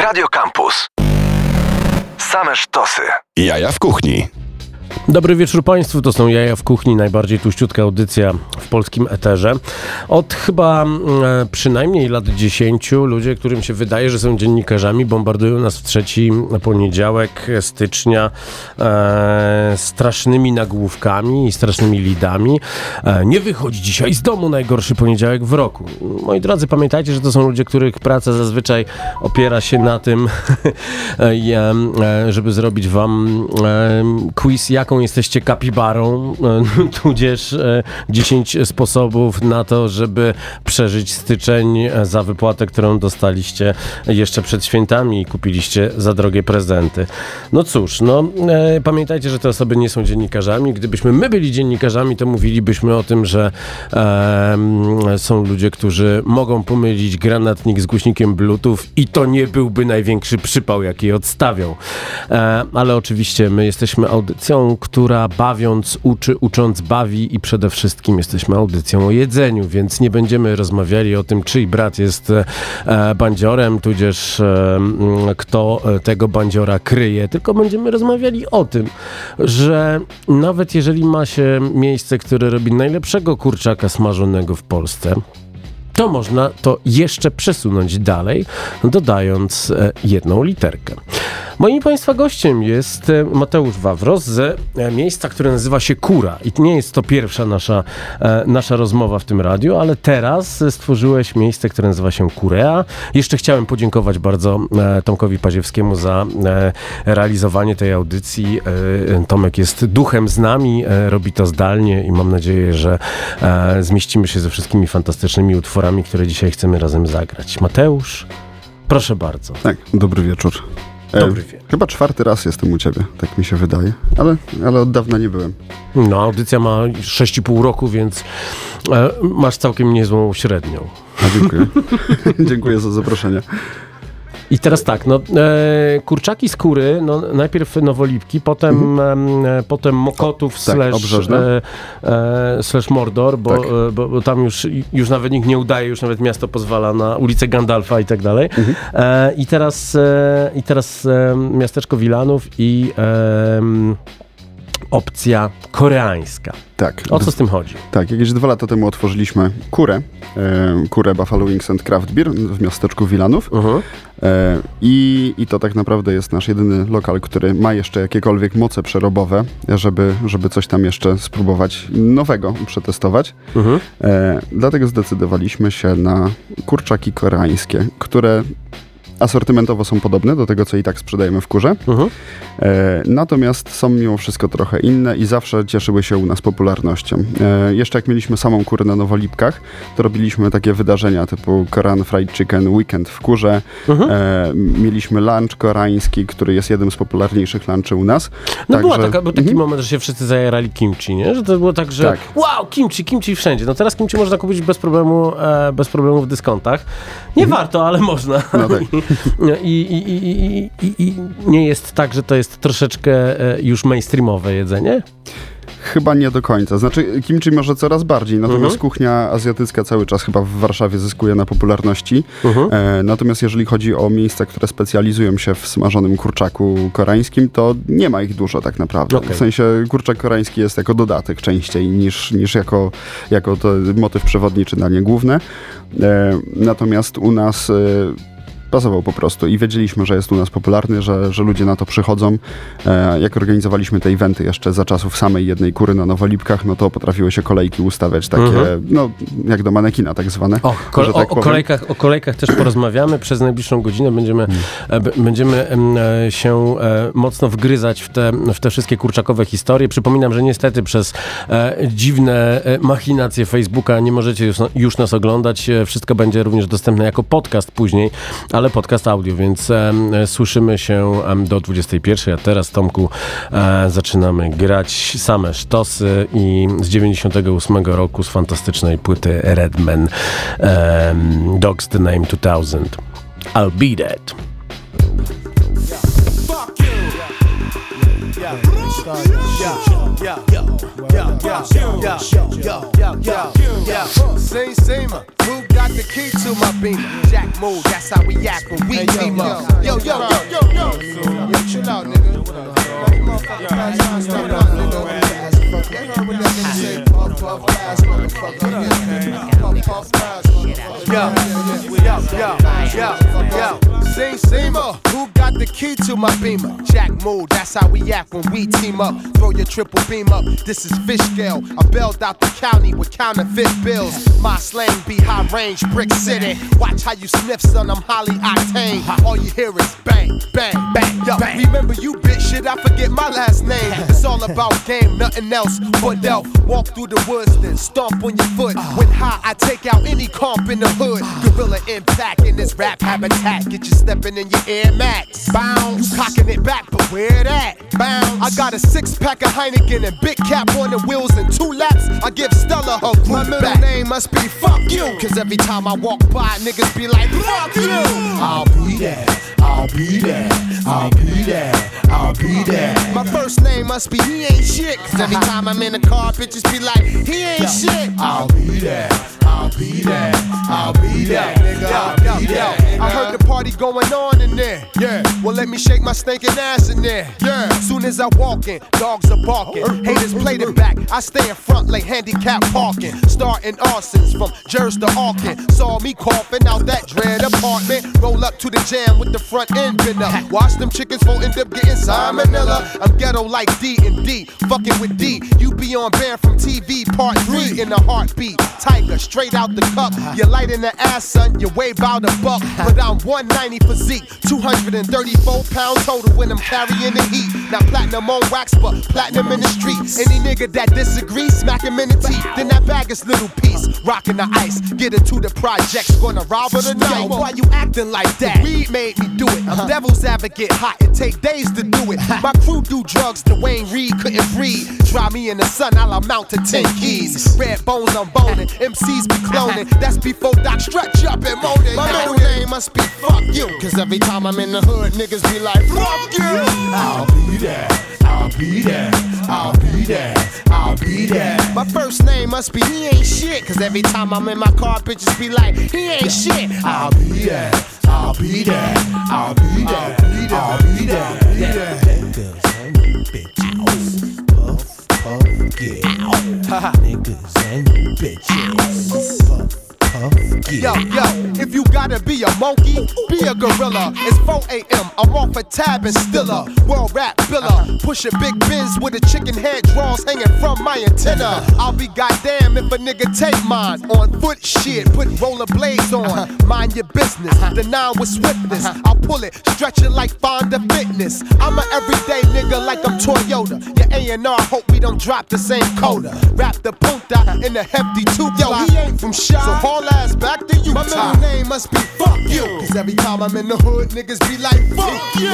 Radio Campus. Same sztosy. Jaja w kuchni. Dobry wieczór Państwu, to są Jaja w Kuchni, najbardziej tuściutka audycja w polskim eterze. Od chyba mm, e, przynajmniej lat 10 ludzie, którym się wydaje, że są dziennikarzami, bombardują nas w trzeci poniedziałek stycznia e, strasznymi nagłówkami i strasznymi lidami. E, nie wychodzi dzisiaj z domu najgorszy poniedziałek w roku. Moi drodzy, pamiętajcie, że to są ludzie, których praca zazwyczaj opiera się na tym, e, e, żeby zrobić wam e, quiz, jaką jesteście kapibarą, e, tudzież e, 10 sposobów na to, żeby przeżyć styczeń e, za wypłatę, którą dostaliście jeszcze przed świętami i kupiliście za drogie prezenty. No cóż, no e, pamiętajcie, że te osoby nie są dziennikarzami. Gdybyśmy my byli dziennikarzami, to mówilibyśmy o tym, że e, są ludzie, którzy mogą pomylić granatnik z głośnikiem Bluetooth i to nie byłby największy przypał, jaki odstawią. E, ale oczywiście my jesteśmy audycją, która bawiąc uczy, ucząc bawi i przede wszystkim jesteśmy audycją o jedzeniu, więc nie będziemy rozmawiali o tym, czyj brat jest e, bandziorem, tudzież e, kto e, tego bandziora kryje, tylko będziemy rozmawiali o tym, że nawet jeżeli ma się miejsce, które robi najlepszego kurczaka smażonego w Polsce, to można to jeszcze przesunąć dalej, dodając e, jedną literkę. Moim Państwa gościem jest e, Mateusz Wawros z e, miejsca, które nazywa się Kura. I nie jest to pierwsza nasza, nasza rozmowa w tym radiu, ale teraz stworzyłeś miejsce, które nazywa się Kurea. Jeszcze chciałem podziękować bardzo Tomkowi Paziewskiemu za realizowanie tej audycji. Tomek jest duchem z nami, robi to zdalnie i mam nadzieję, że zmieścimy się ze wszystkimi fantastycznymi utworami, które dzisiaj chcemy razem zagrać. Mateusz, proszę bardzo. Tak, dobry wieczór. E, Dobry wieczór. Chyba czwarty raz jestem u ciebie, tak mi się wydaje, ale, ale od dawna nie byłem. No, audycja ma 6,5 roku, więc e, masz całkiem niezłą średnią. A dziękuję. dziękuję za zaproszenie. I teraz tak, no, e, kurczaki skóry, no, najpierw nowolipki, potem, em, e, potem Mokotów tak, slash, e, e, slash Mordor, bo, Tak. e, bo, bo tam już, już nawet nikt nie udaje, już nawet miasto pozwala na ulicę Gandalfa i tak dalej. E, I teraz, i teraz miasteczko Wilanów i opcja koreańska. Tak, O co z tym chodzi? tak, jakieś dwa lata temu otworzyliśmy kurę, e, kurę Buffalo Wings and Craft Beer w miasteczku Wilanów. Mhm. E, i, I to tak naprawdę jest nasz jedyny lokal, który ma jeszcze jakiekolwiek moce przerobowe, żeby, żeby coś tam jeszcze spróbować nowego przetestować. Mhm. E, dlatego zdecydowaliśmy się na kurczaki koreańskie, które asortymentowo są podobne do tego, co i tak sprzedajemy w kurze. Mhm. E, natomiast są mimo wszystko trochę inne i zawsze cieszyły się u nas popularnością. E, jeszcze jak mieliśmy samą kurę na Nowolipkach, to robiliśmy takie wydarzenia typu Korean Fried Chicken Weekend w kurze. Mhm. E, mieliśmy lunch koreański, który jest jednym z popularniejszych lunchy u nas. No była Także- taka, był taki Mhm. moment, że się wszyscy zajarali kimchi, nie? Że to było tak, że Tak. wow, kimchi, kimchi wszędzie. No teraz kimchi można kupić bez problemu, e, bez problemu w dyskontach. Nie warto, ale można. No tak. I, i, i, i, i, nie jest tak, że to jest troszeczkę e, już mainstreamowe jedzenie? Chyba nie do końca. Znaczy, kimchi może coraz bardziej, natomiast Mhm. kuchnia azjatycka cały czas chyba w Warszawie zyskuje na popularności. Mhm. E, natomiast jeżeli chodzi o miejsca, które specjalizują się w smażonym kurczaku koreańskim, to nie ma ich dużo tak naprawdę. Okej. W sensie kurczak koreański jest jako dodatek częściej niż, niż jako, jako to motyw przewodni czy danie główne. E, natomiast u nas... E, pasował po prostu i wiedzieliśmy, że jest u nas popularny, że, że ludzie na to przychodzą. E, jak organizowaliśmy te eventy jeszcze za czasów samej jednej kury na Nowolipkach, no to potrafiły się kolejki ustawiać takie, Mhm. no jak do manekina tak zwane. O, ko- że o, tak o, powiem. kolejkach, o kolejkach też porozmawiamy. Przez najbliższą godzinę będziemy, e, b- będziemy em, e, się e, mocno wgryzać w te, w te wszystkie kurczakowe historie. Przypominam, że niestety przez e, dziwne e, machinacje Facebooka nie możecie już, już nas oglądać. E, Wszystko będzie również dostępne jako podcast później, ale podcast audio, więc słyszymy się do 21. A teraz, Tomku, e, zaczynamy grać same sztosy i z 98 roku z fantastycznej płyty Redman Dogs the Name 2000. I'll be that. yo, yo, yo, yo, yo, yo. Same seamer, who got the key to my beamer? Jack move, that's how we act when we hey, team up. Yo, yo, yo, yo, yo. Yo, chill out, nigga. Yo, yo, yo, yo, yo. Who got the key to my beamer? Jack Mood, that's how we act when we team up. Throw your triple beam up, this is fish scale. I bailed out the county with counterfeit bills. My slang be high range, brick city. Watch how you sniff, son, I'm highly octane. All you hear is bang, bang, bang. Yo, remember you bitch shit, I forget my last name. It's all about game, nothing else but delf. Walk through the woods, then stomp on your foot. When high, I take out any comp in the hood. Gorilla impact in this rap habitat. Get you stepping in your Air Max. Bounce. You cocking it back, but where that? Bounce. I got a six pack of Heineken and big cap on the wheels and two laps. I give Stella her group My middle back. name must be fuck you. Cause every time I walk by, niggas be like, fuck you. I'll be there. I'll be there. I'll be there. I'll be there. My first name must be he ain't shit. Cause every time I'm in the car, bitches be like, he ain't shit. I'll be there. I'll be there. I'll be there. Nigga, I'll be there. I heard the party going on in there. Yeah. Well, let me shake my stinking ass in there. Yeah. Soon as I walk in, dogs are barking. Uh-huh. Haters played it back. I stay in front like handicap parking. Starting arsons from Jers to Arkin. Saw me coughing out that dread apartment. Roll up to the jam with the front end been up. Watch them chickens for end up getting salmonella. I'm ghetto like D and D. Fucking with D. You be on band from TV part three in a heartbeat. Tiger straight out the cup. You're light in the ass, son. You weigh about a buck. But I'm 190 physique. 234 pounds total when I'm carrying the heat. Now platinum on wax, but platinum in the streets. Any nigga that disagrees, smack him in the teeth. Then that bag is little piece. Rocking the ice. Get it to the projects. Gonna rob her tonight. Yo, why you acting like that? Weed made me do it. I'm devil's advocate. Hot. It take days to do it. My crew do drugs. Dwayne Reed couldn't breathe. Try me in the sun, I'll amount to 10 keys. Red bones, I'm boning. MCs be cloning. That's before Doc stretch up and moaning. My middle name must be fuck you. Cause every time I'm in the hood, niggas be like, fuck you. I'll be there. I'll be there. I'll be there. I'll be there. My first name must be he ain't shit. Cause every time I'm in my car, bitches be like, he ain't shit. I'll be there. I'll be there. I'll be there. I'll be there. Yo, yo, if you gotta be a monkey, be a gorilla. It's 4 a.m. I'm off a tab and still a World rap biller. Pushing big bins with a chicken head draws hanging from my antenna. I'll be goddamn if a nigga take mine. On foot shit, put roller blades on. Mind your business. The nine with swiftness. I'll pull it, stretch it like Fonda Fitness. I'm a everyday nigga like I'm Toyota. Your A&R hope we don't drop the same coda. Rap the punta in the hefty two Yo, he ain't from shy. So haul ass back to you. My middle name must be fuck you. Cause every time I'm in the hood, niggas be like, fuck you.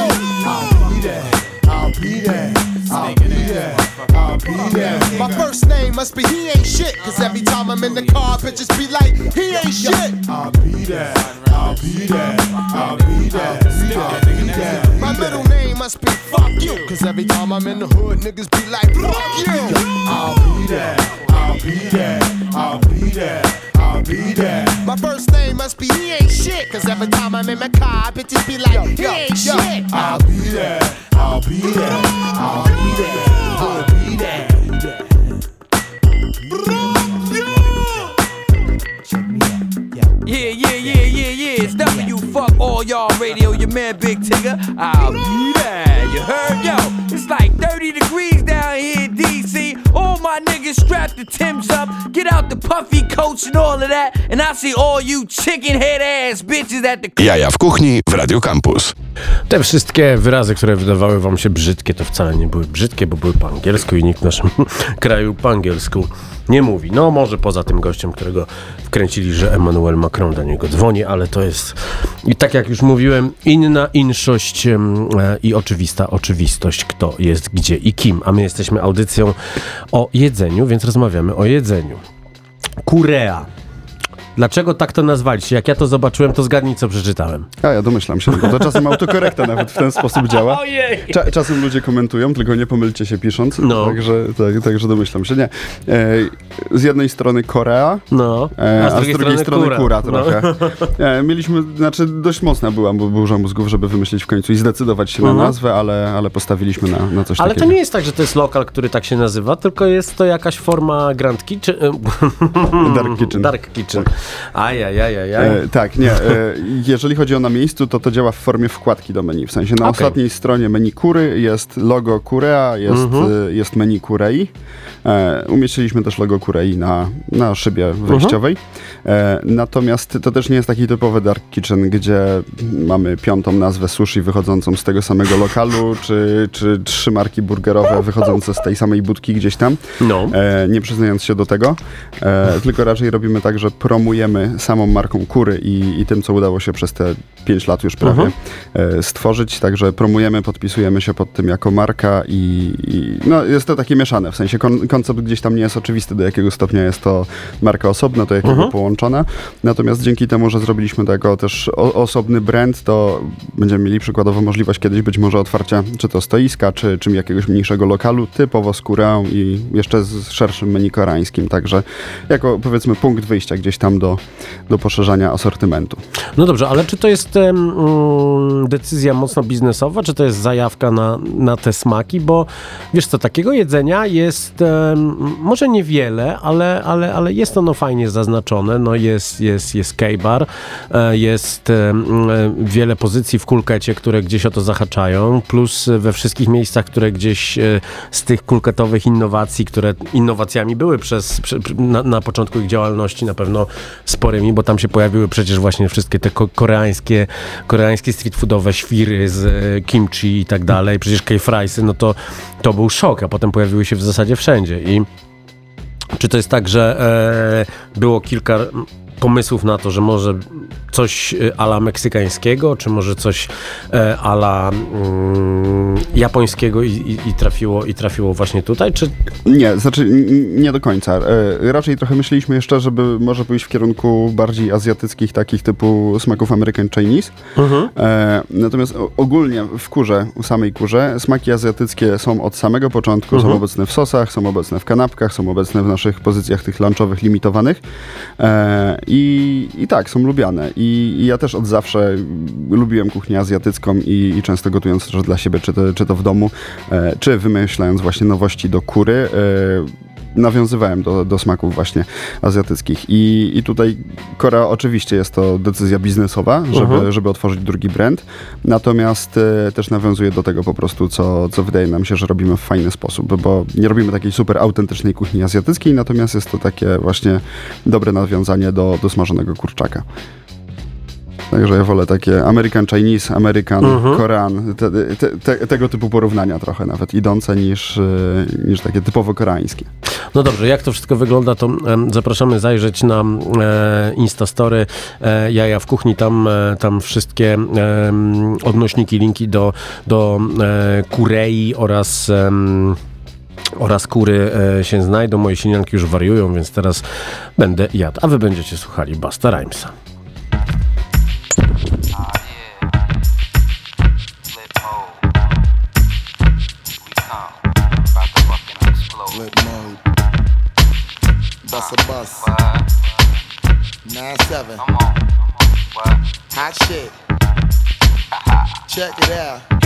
I'll be there. I'll be there. I'll be there. I'll be there. My first name must be he ain't shit. Cause every time I'm in the car, bitches be like, he ain't shit. I'll be there. I'll be there. I'll be there. I'll be there. My middle name must be fuck you. Cause every time I'm in the hood, niggas be like, fuck you. I'll be there. I'll be there. I'll be there. I'll be there. My first name must be he ain't shit. Cause every time I'm in my car, bitches be like, he ain't shit. I'll be there. I'll be there. I'll be there. I'll be there. Yeah, yeah, yeah, yeah, yeah. It's W fuck all y'all radio, your man Big Tigger. I'll be there. You heard? Yo, it's like 30 degrees down here in DC. All my niggas strap the Tims up, get out the puffy coats and all of that. And I see all you chicken head ass bitches at the Jaja w kuchni w Radio Campus. Te wszystkie wyrazy, które wydawały wam się brzydkie, to wcale nie były brzydkie, bo były po angielsku i nikt w naszym kraju po angielsku nie mówi. No może poza tym gościem, którego wkręcili, że Emmanuel Macron do niego dzwoni, ale to jest i tak jak już mówiłem, inna inszość e, i oczywista oczywistość, kto jest gdzie i kim. A my jesteśmy audycją o jedzeniu, więc rozmawiamy o jedzeniu. Kurea. Dlaczego tak to nazwaliście? Jak ja to zobaczyłem, to zgadnij, co przeczytałem. A ja domyślam się, bo to czasem autokorekta nawet w ten sposób działa. Ojej! Cza czasem ludzie komentują, tylko nie pomylcie się pisząc. No. Także, tak, także domyślam się. Nie. E, z jednej strony Korea, No, e, a z drugiej, strony, kura, No. trochę. E, mieliśmy, znaczy dość mocna była bu- burza mózgów, żeby wymyślić w końcu i zdecydować się Mhm. na nazwę, ale, ale postawiliśmy na, na coś Ale to takiego. nie jest tak, że to jest lokal, który tak się nazywa, tylko jest to jakaś forma Grand Kitchen. Dark Kitchen. Dark Kitchen. Ajajajajaj. E, tak, nie. E, jeżeli chodzi o na miejscu, to to działa w formie wkładki do menu. W sensie na Okej. ostatniej stronie menu Kury jest logo Kurea, jest, Mhm. e, jest menu Kurei. E, umieściliśmy też logo Kurei na, na szybie wejściowej. E, natomiast to też nie jest taki typowy dark kitchen, gdzie mamy piątą nazwę sushi wychodzącą z tego samego lokalu, czy, czy trzy marki burgerowe wychodzące z tej samej budki gdzieś tam No. e, nie przyznając się do tego, e, tylko raczej robimy tak, że promujemy samą marką kury i, i tym, co udało się przez te 5 lat już prawie e, stworzyć, także promujemy, podpisujemy się pod tym jako marka i, i no, jest to takie mieszane, w sensie kon, koncept gdzieś tam nie jest oczywisty, do jakiego stopnia jest to marka osobna, do jakiego połączona, natomiast dzięki temu, że zrobiliśmy to jako też o, osobny brand, to będziemy mieli przykładowo możliwość kiedyś być może otwarcia czy to stoiska, czy, czy jakiegoś mniejszego lokalu, typowo z kurą i jeszcze z szerszym menu koreańskim, także jako powiedzmy punkt wyjścia gdzieś tam do, do poszerzania asortymentu. No dobrze, ale czy to jest mm, decyzja mocno biznesowa, czy to jest zajawka na, na te smaki? Bo wiesz co, takiego jedzenia jest może niewiele, ale, ale, ale jest ono fajnie zaznaczone. No jest, jest, jest K-bar, e, jest e, wiele pozycji w kulkecie, które gdzieś o to zahaczają, plus we wszystkich miejscach, które gdzieś e, z tych kulketowych innowacji, które innowacjami były przez, na, na początku ich działalności na pewno sporymi, bo tam się pojawiły przecież właśnie wszystkie te ko- koreańskie, street foodowe świry z e, kimchi i tak dalej, przecież K-friesy, no to, to był szok, a potem pojawiły się w zasadzie wszędzie. I czy to jest tak, że e, było kilka pomysłów na to, że może coś e, ala meksykańskiego, czy może coś e, ala mm, japońskiego i, i, i, trafiło, i trafiło właśnie tutaj, czy Nie, znaczy nie do końca. E, raczej trochę myśleliśmy jeszcze, żeby może pójść w kierunku bardziej azjatyckich, takich typu smaków American Chinese. E, natomiast ogólnie w kurze, w samej kurze, smaki azjatyckie są od samego początku, są obecne w sosach, są obecne w kanapkach, są obecne w naszych pozycjach tych lunchowych, limitowanych. I, I tak, są lubiane. I, I ja też od zawsze lubiłem kuchnię azjatycką i, i często gotując też dla siebie, czy to, czy to w domu, e, czy wymyślając właśnie nowości do kury, e, nawiązywałem do, do smaków właśnie azjatyckich. I, I tutaj Korea oczywiście jest to decyzja biznesowa, żeby, żeby otworzyć drugi brand, natomiast e, też nawiązuje do tego po prostu, co, co wydaje nam się, że robimy w fajny sposób, bo nie robimy takiej super autentycznej kuchni azjatyckiej, natomiast jest to takie właśnie dobre nawiązanie do, do smażonego kurczaka. Także ja wolę takie American Chinese, American Korean, te, te, te, tego typu porównania trochę nawet idące niż, e, niż takie typowo koreańskie. No dobrze, jak to wszystko wygląda, to zapraszamy zajrzeć na e, Instastory e, Jaja w Kuchni. Tam, e, tam wszystkie em, odnośniki, linki do, do e, Kurei oraz... oraz kury e, się znajdą. Moje sinianki już wariują, więc teraz będę jadł. A wy będziecie słuchali Basta Rhymesa. Bust a bus. Nine seven. Hot shit. Check it out.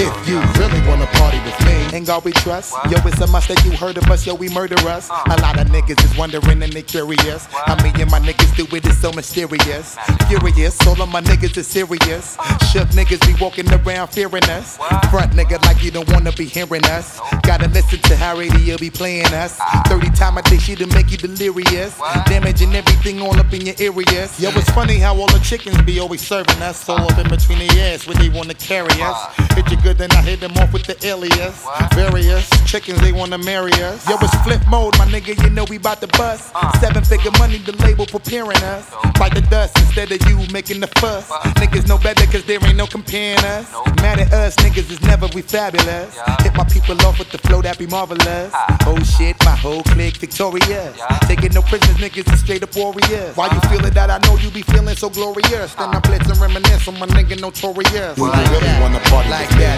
If you really wanna party with me, ain't God we trust. Yo, it's a must that you heard of us, yo, we murder us. A lot of niggas is wondering and they curious. How me and my niggas do it, is so mysterious. Furious, all of my niggas is serious. Shook niggas be walking around fearing us. Front nigga like you don't wanna be hearing us. Gotta listen to how radio be playing us. 30 time a day shit to make you delirious. Damaging everything all up in your areas. Yo, it's funny how all the chickens be always serving us. All up in between the ass when they wanna carry us. Hit you good, then I hit them off with the alias. Various chickens, they wanna marry us. Yo, it's flip mode, my nigga, you know we bout to bust. Seven figure money, the label preparing us. Fight the dust instead of you making the fuss. Niggas know better cause there ain't no comparing us. Mad at us, niggas is never we fabulous. Hit my people off with the flow that be marvelous. Oh shit, my whole clique victorious. Taking no prisoners, niggas is straight up warriors. Why you feeling that? I know you be feeling so glorious. Then I blitz and reminisce on my nigga notorious. Do you really wanna party like that,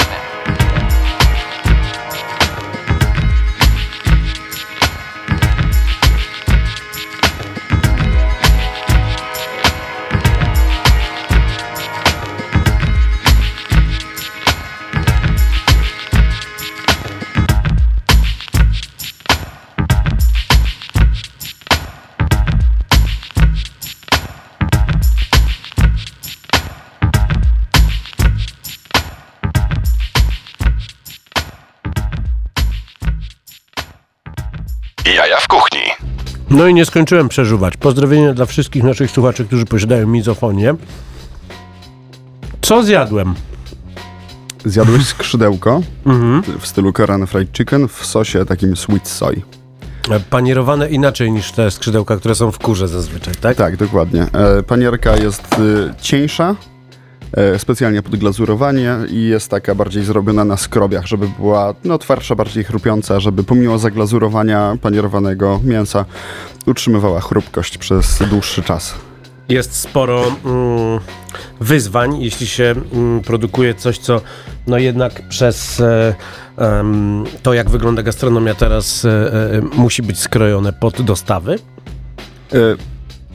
Jaja w kuchni. No i nie skończyłem przeżuwać. Pozdrowienia dla wszystkich naszych słuchaczy, którzy posiadają mizofonię. Co zjadłem? Zjadłeś skrzydełko w stylu Korean Fried Chicken w sosie takim sweet soy. E, Panierowane inaczej niż te skrzydełka, które są w kurze zazwyczaj, tak? Tak, dokładnie. E, panierka jest y, cieńsza, specjalnie pod glazurowanie i jest taka bardziej zrobiona na skrobiach, żeby była no, twardsza, bardziej chrupiąca, żeby pomimo zaglazurowania panierowanego mięsa utrzymywała chrupkość przez dłuższy czas. Jest sporo mm, wyzwań, jeśli się mm, produkuje coś, co no jednak przez e, to, jak wygląda gastronomia teraz, e, e, musi być skrojone pod dostawy.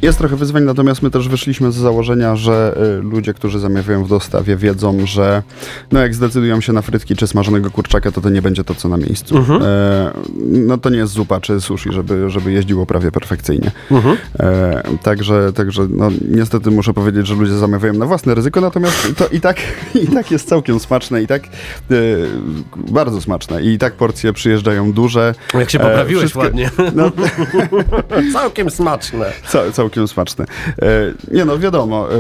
E, Jest trochę wyzwań, natomiast my też wyszliśmy z założenia, że y, ludzie, którzy zamawiają w dostawie, wiedzą, że no jak zdecydują się na frytki czy smażonego kurczaka, to to nie będzie to, co na miejscu. Mhm. E, no to nie jest zupa czy sushi, żeby, żeby jeździło prawie perfekcyjnie. Mhm. E, także także no, niestety muszę powiedzieć, że ludzie zamawiają na własne ryzyko, natomiast to i tak, i tak jest całkiem smaczne, i tak e, bardzo smaczne. I tak porcje przyjeżdżają duże. Jak się E, poprawiłeś wszystkie- ładnie. No, Całkiem smaczne. Ca całkiem smaczne. Nie no, wiadomo, e,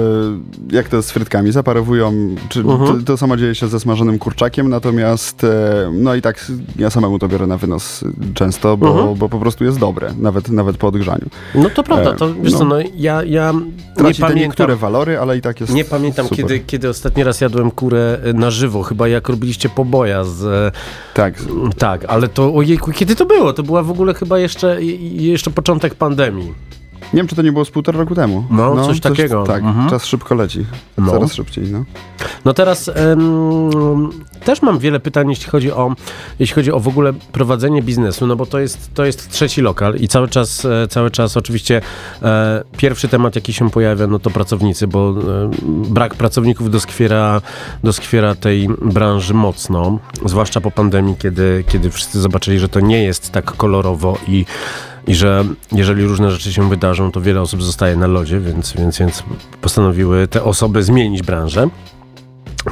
jak to jest z frytkami, zaparowują, czy Mhm. to, to samo dzieje się ze smażonym kurczakiem, natomiast e, no i tak ja samemu to biorę na wynos często, bo, Mhm. bo po prostu jest dobre, nawet, nawet po odgrzaniu. No to prawda, E, to wiesz no. co, no ja, ja nie pamiętam. niektóre walory, ale i tak jest Nie pamiętam, super. kiedy, kiedy ostatni raz jadłem kurę na żywo, chyba jak robiliście poboja z... Tak, Tak, ale to ojejku, kiedy to było? To była w ogóle chyba jeszcze, jeszcze początek pandemii. Nie wiem, czy to nie było z półtora roku temu. No, coś takiego. Tak, Mhm. czas szybko leci. No. Coraz szybciej, no. No teraz em, też mam wiele pytań, jeśli chodzi o, jeśli chodzi o w ogóle prowadzenie biznesu, no bo to jest, to jest trzeci lokal i cały czas, e, cały czas oczywiście e, pierwszy temat, jaki się pojawia, no to pracownicy, bo e, brak pracowników doskwiera, doskwiera tej branży mocno, zwłaszcza po pandemii, kiedy, kiedy wszyscy zobaczyli, że to nie jest tak kolorowo i i że jeżeli różne rzeczy się wydarzą, to wiele osób zostaje na lodzie, więc, więc, więc postanowiły te osoby zmienić branżę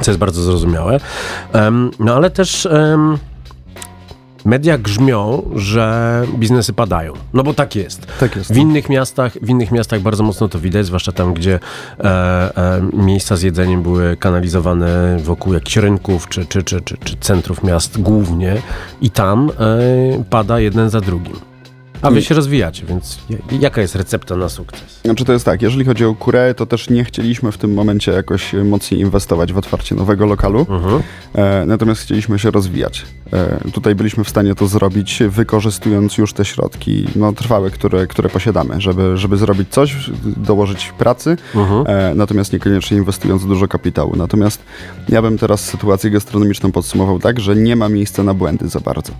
co jest bardzo zrozumiałe. Em, no ale też em, media grzmią, że biznesy padają. No bo tak jest. Tak jest. W innych miastach, w innych miastach bardzo mocno to widać, zwłaszcza tam, gdzie e, e, miejsca z jedzeniem były kanalizowane wokół jakichś rynków czy, czy, czy, czy, czy centrów miast głównie i tam e, pada jeden za drugim. A wy się rozwijacie, więc jaka jest recepta na sukces? Znaczy to jest tak, jeżeli chodzi o Kureę, to też nie chcieliśmy w tym momencie jakoś mocniej inwestować w otwarcie nowego lokalu, e, natomiast chcieliśmy się rozwijać. E, tutaj byliśmy w stanie to zrobić, wykorzystując już te środki no, trwałe, które, które posiadamy, żeby, żeby zrobić coś, dołożyć pracy, e, natomiast niekoniecznie inwestując dużo kapitału. Natomiast ja bym teraz sytuację gastronomiczną podsumował tak, że nie ma miejsca na błędy za bardzo.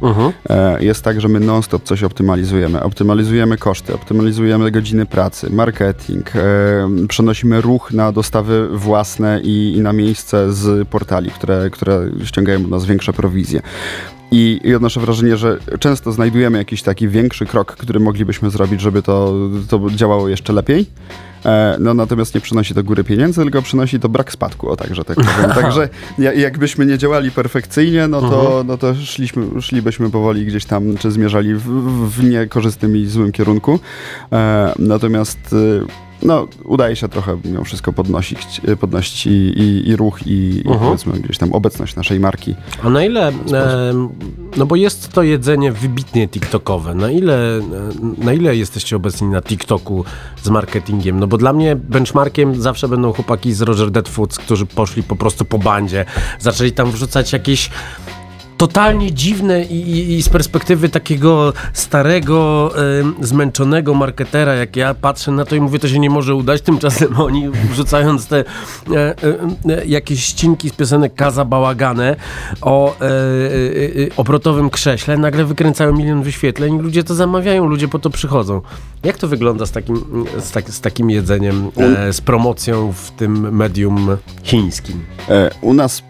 E, jest tak, że my non-stop coś optymalizujemy. Optymalizujemy koszty, optymalizujemy godziny pracy, marketing, e, przenosimy ruch na dostawy własne i, i na miejsce z portali, które, które ściągają od nas większe prowizje. I, I odnoszę wrażenie, że często znajdujemy jakiś taki większy krok, który moglibyśmy zrobić, żeby to, to działało jeszcze lepiej. E, No natomiast nie przynosi to góry pieniędzy, tylko przynosi to brak spadku, o tak, że tak powiem. Także ja- jakbyśmy nie działali perfekcyjnie, no to, no to szliśmy, szlibyśmy powoli gdzieś tam, czy zmierzali w, w niekorzystnym i złym kierunku. E, Natomiast y, no, udaje się trochę mimo wszystko podnosić, podnosić i, i, i ruch, i, i powiedzmy gdzieś tam obecność naszej marki. A na ile, em, no bo jest to jedzenie wybitnie TikTokowe, na ile, e, na ile jesteście obecni na TikToku z marketingiem? No bo dla mnie benchmarkiem zawsze będą chłopaki z Roger Dead Foods, którzy poszli po prostu po bandzie, zaczęli tam wrzucać jakieś totalnie dziwne i, i, z perspektywy takiego starego, em, zmęczonego marketera, jak ja patrzę na to i mówię, to się nie może udać, tymczasem oni wrzucając te e, e, jakieś ścinki z piosenek Kaza Bałagane o obrotowym krześle, nagle wykręcają milion wyświetleń ludzie to zamawiają, ludzie po to przychodzą. Jak to wygląda z takim, z, tak, z takim jedzeniem, z promocją w tym medium chińskim? U nas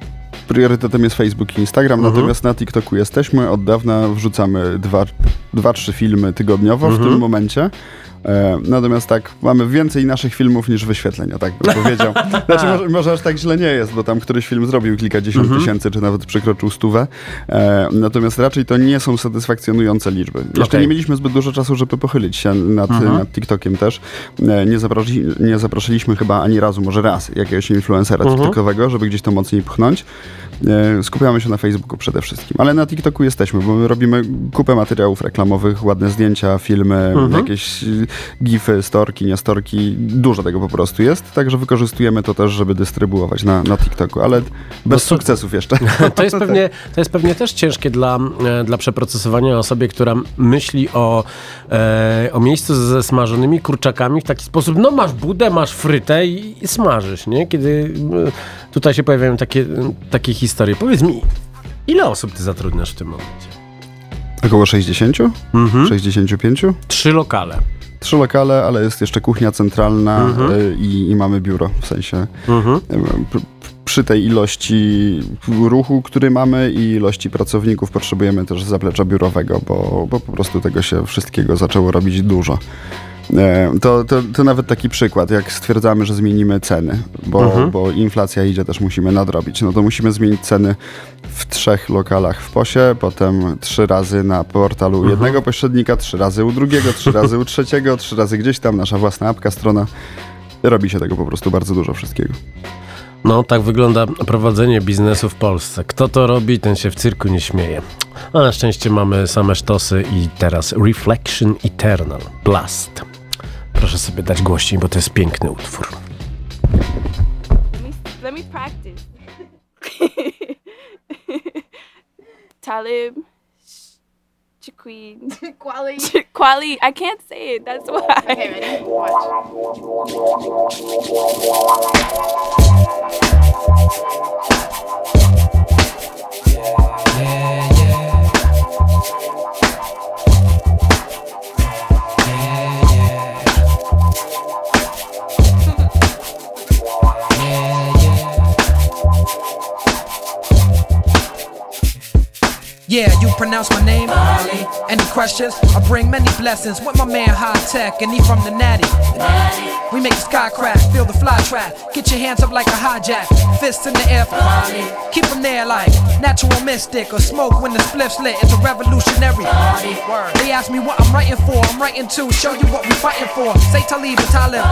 priorytetem jest Facebook i Instagram, natomiast na TikToku jesteśmy. Od dawna wrzucamy dwa, dwa trzy filmy tygodniowo w tym momencie. E, natomiast tak, mamy więcej naszych filmów niż wyświetlenia, tak bym powiedział. Znaczy, może, może aż tak źle nie jest, bo tam któryś film zrobił kilkadziesiąt tysięcy, czy nawet przekroczył stówę. E, natomiast raczej to nie są satysfakcjonujące liczby. Jeszcze Okej. nie mieliśmy zbyt dużo czasu, żeby pochylić się nad, nad TikTokiem też. E, nie, zaprosili, nie zaprosiliśmy chyba ani razu, może raz, jakiegoś influencera TikTokowego, żeby gdzieś to mocniej pchnąć. E, skupiamy się na Facebooku przede wszystkim, ale na TikToku jesteśmy, bo my robimy kupę materiałów reklamowych, ładne zdjęcia, filmy, jakieś y, gify, storki, nie storki, dużo tego po prostu jest, także wykorzystujemy to też, żeby dystrybuować na, na TikToku, ale bez to- sukcesów jeszcze. To jest pewnie, to jest pewnie też ciężkie dla, e, dla przeprocesowania osobie, która myśli o, e, o miejscu ze smażonymi kurczakami w taki sposób, no masz budę, masz frytę i, i smażysz, nie? Kiedy e, tutaj się pojawiają takie, takie historie. Powiedz mi, ile osób ty zatrudniasz w tym momencie? Około 60? 65? Trzy lokale. Trzy lokale, ale jest jeszcze kuchnia centralna y, i, i mamy biuro, w sensie y, pr- przy tej ilości ruchu, który mamy i ilości pracowników potrzebujemy też zaplecza biurowego, bo, bo po prostu tego się wszystkiego zaczęło robić dużo. E, To, to, to nawet taki przykład, jak stwierdzamy, że zmienimy ceny, bo, bo inflacja idzie, też musimy nadrobić. No to musimy zmienić ceny w trzech lokalach w POSie, potem trzy razy na portalu jednego pośrednika, trzy razy u drugiego, trzy razy u trzeciego, trzy razy gdzieś tam, nasza własna apka, strona. Robi się tego po prostu bardzo dużo wszystkiego. No, tak wygląda prowadzenie biznesu w Polsce. Kto to robi, ten się w cyrku nie śmieje. A na szczęście mamy same sztosy i teraz Reflection Eternal Blast. Proszę sobie dać głośniej, bo to jest piękny utwór. Let me let me practice. Talib, Jaqueen, Quali, Quali. I can't say it. That's why. Okay, ready? Watch. Yeah, you pronounce my name? Any questions? I bring many blessings with my man High Tech, and he from the Natty. We make the sky crack, feel the fly trap. Get your hands up like a hijack, fists in the air for. Keep them there like natural mystic or smoke when the spliff's lit. It's a revolutionary. They ask me what I'm writing for. I'm writing to show you what we fighting for. Say Talib and Talib.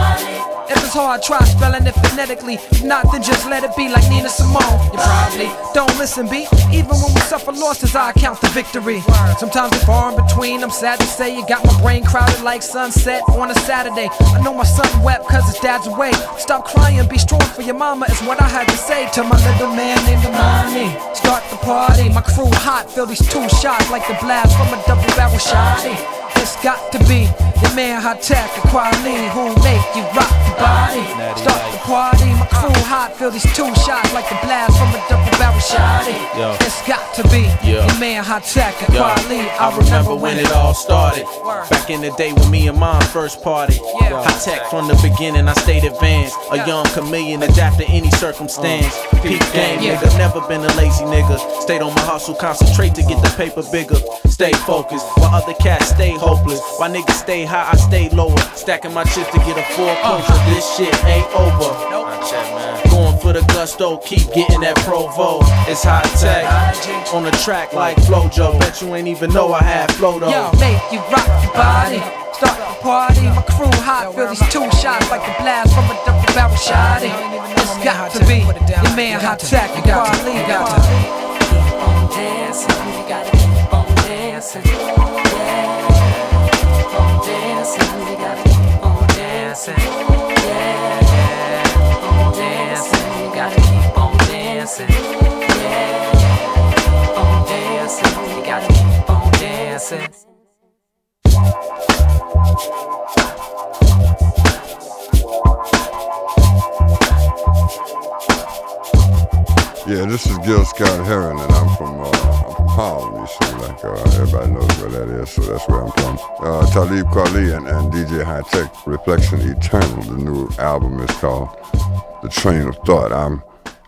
If it's hard, try spelling it phonetically. If not, then just let it be like Nina Simone. You probably don't listen, B. Even when we suffer losses, I count the victory. Sometimes it's far in between. I'm sad to say you got my brain crowded like sunset on a Saturday. I know my son wept cause his dad's away. Stop crying, be strong for your mama is what I had to say to my little man named Amani. Start the party, my crew hot, feel these two shots like the blast from a double barrel shotty. It's got to be your man high tech, the quality who make you rock the body. Start the party, my crew hot, feel these two shots like the blast from a double barrel shot. It's got to be Yeah. your man high tech, the Yo, quality. I remember when it all started. Back in the day when me and mom first party. Yeah. High tech from the beginning, I stayed advanced. A young chameleon, adapt to any circumstance. Uh, Peak game, nigga. Never been a lazy nigga. Stayed on my hustle, concentrate to get the paper bigger. Stay focused, while other cats stay hopeless. While niggas stay high, I stay lower. Stacking my chips to get a four foreclosure. This shit ain't over. Going for the gusto, keep getting that provo. It's high tech. On the track like Flojo. Bet you ain't even know I had flow though. Yo, make you rock your body. Start the party, my crew hot, feel these two shots like a blast from a double barrel shotty. It's got to be your man hot tech, you got the quality. Got to be. Yeah, this is Gil Scott Heron, and I'm from uh, You see, like uh, everybody knows where that is, so that's where I'm from. Uh, Talib Kweli and, and DJ High Tech, Reflection Eternal. The new album is called The Train of Thought. I'm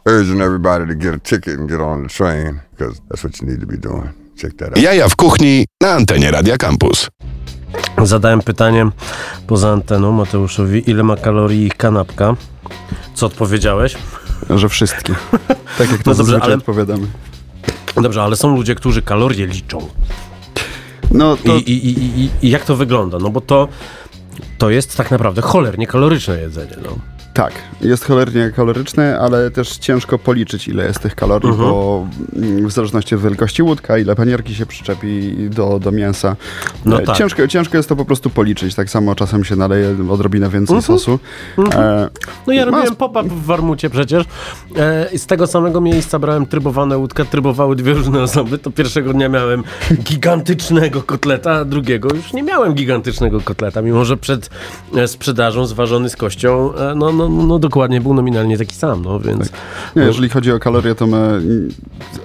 urging everybody to get a ticket and get on the train because that's what you need to be doing. Check that out. Jaja w kuchni na antenie Radia Campus. Zadałem pytanie poza anteną Mateuszowi, ile ma kalorii kanapka? Co odpowiedziałeś? Że wszystkie. Tak jak to No dobrze, zazwyczaj ale- odpowiadamy. Dobrze, ale są ludzie, którzy kalorie liczą. No to... I, i, i, i, I jak to wygląda? No bo to, to jest tak naprawdę cholernie kaloryczne jedzenie. No. Tak, jest cholernie kaloryczne, ale też ciężko policzyć, ile jest tych kalorii, Mhm. bo mm, w zależności od wielkości łódka, ile panierki się przyczepi do, do mięsa. No E, tak. ciężko, ciężko jest to po prostu policzyć. Tak samo czasem się naleje odrobinę więcej Mhm. sosu. Mhm. E, No ja robiłem pop-up w Warmucie przecież e, z tego samego miejsca brałem trybowane łódkę, trybowały dwie różne osoby, to pierwszego dnia miałem gigantycznego kotleta, a drugiego już nie miałem gigantycznego kotleta, mimo że przed e, sprzedażą zważony z kością, e, no, no, no dokładnie był nominalnie taki sam, no więc... Nie, jeżeli chodzi o kalorie, to my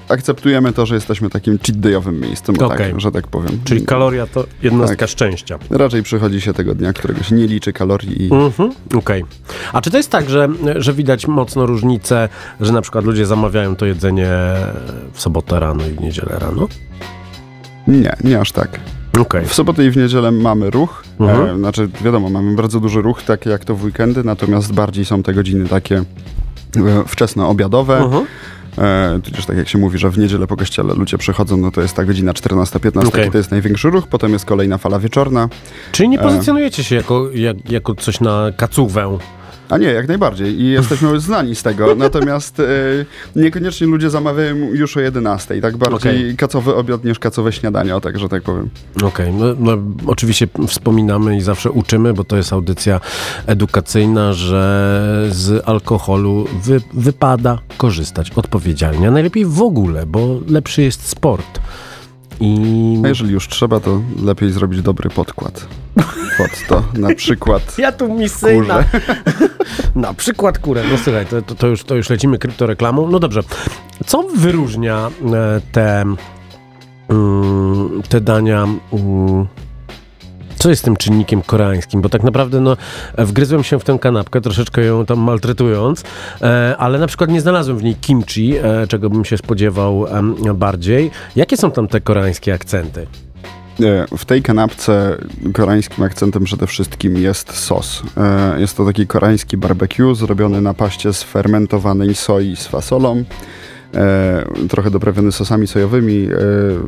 akceptujemy to, że jesteśmy takim cheat dayowym miejscem, o Okej. tak, że tak powiem. Czyli kaloria to jednostka Tak. szczęścia. Raczej przychodzi się tego dnia, którego się nie liczy kalorii i Mhm, Okej. A czy to jest tak, że, że widać mocno różnicę, że na przykład ludzie zamawiają to jedzenie w sobotę rano i w niedzielę rano? nie, nie aż tak. Okej. W sobotę i w niedzielę mamy ruch, Mhm. e, znaczy wiadomo, mamy bardzo duży ruch, tak jak to w weekendy, natomiast bardziej są te godziny takie e, wczesno-obiadowe. Mhm. E, tudzież tak jak się mówi, że w niedzielę po kościele ludzie przychodzą, no to jest ta godzina 14-15, Okej. to jest największy ruch, potem jest kolejna fala wieczorna. Czyli nie E. pozycjonujecie się jako, jak, jako coś na kacuwę? A nie, jak najbardziej. I jesteśmy znani z tego. Natomiast e, niekoniecznie ludzie zamawiają już o 11. Tak bardziej Okej. kacowy obiad niż kacowe śniadanie, o tak, że tak powiem. Okej, no, no, oczywiście wspominamy i zawsze uczymy, bo to jest audycja edukacyjna, że z alkoholu wy, wypada korzystać odpowiedzialnie, a najlepiej w ogóle, bo lepszy jest sport. I A jeżeli już trzeba, to lepiej zrobić dobry podkład. Pod to na przykład ja tu misyjna. kurze. Na przykład kurę. No słuchaj, to, to, to, już, to już lecimy kryptoreklamą. No dobrze. Co wyróżnia e, te, mm, te dania... Co jest tym czynnikiem koreańskim? Bo tak naprawdę no, wgryzłem się w tę kanapkę, troszeczkę ją tam maltretując, e, ale na przykład nie znalazłem w niej kimchi, e, czego bym się spodziewał bardziej. Jakie są tam te koreańskie akcenty? E, W tej kanapce koreańskim akcentem przede wszystkim jest sos. Jest to taki koreański barbecue zrobiony na paście z fermentowanej soi z fasolą. E, trochę doprawiony sosami sojowymi,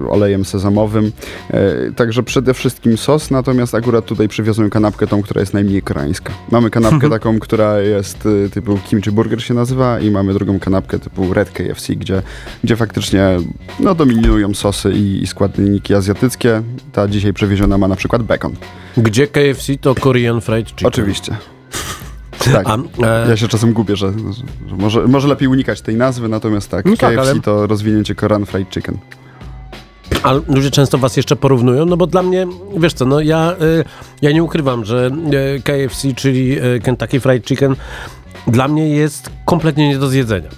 e, olejem sezamowym. E, także przede wszystkim sos, natomiast akurat tutaj przywiozłem kanapkę tą, która jest najmniej koreańska. Mamy kanapkę taką, która jest typu kimchi burger się nazywa i mamy drugą kanapkę typu red KFC, gdzie, gdzie faktycznie no, dominują sosy i, i składniki azjatyckie. Ta dzisiaj przewieziona ma na przykład bacon. Gdzie KFC to Korean Fried Chicken. Oczywiście. Tak. A, e, Ja się czasem gubię, że, że może, może lepiej unikać tej nazwy, natomiast tak, No tak, KFC ale- to rozwinięcie Korean Fried Chicken. A ludzie często was jeszcze porównują, no bo dla mnie, wiesz co, no ja, y, ja nie ukrywam, że y, KFC, czyli y, Kentucky Fried Chicken, dla mnie jest kompletnie nie do zjedzenia.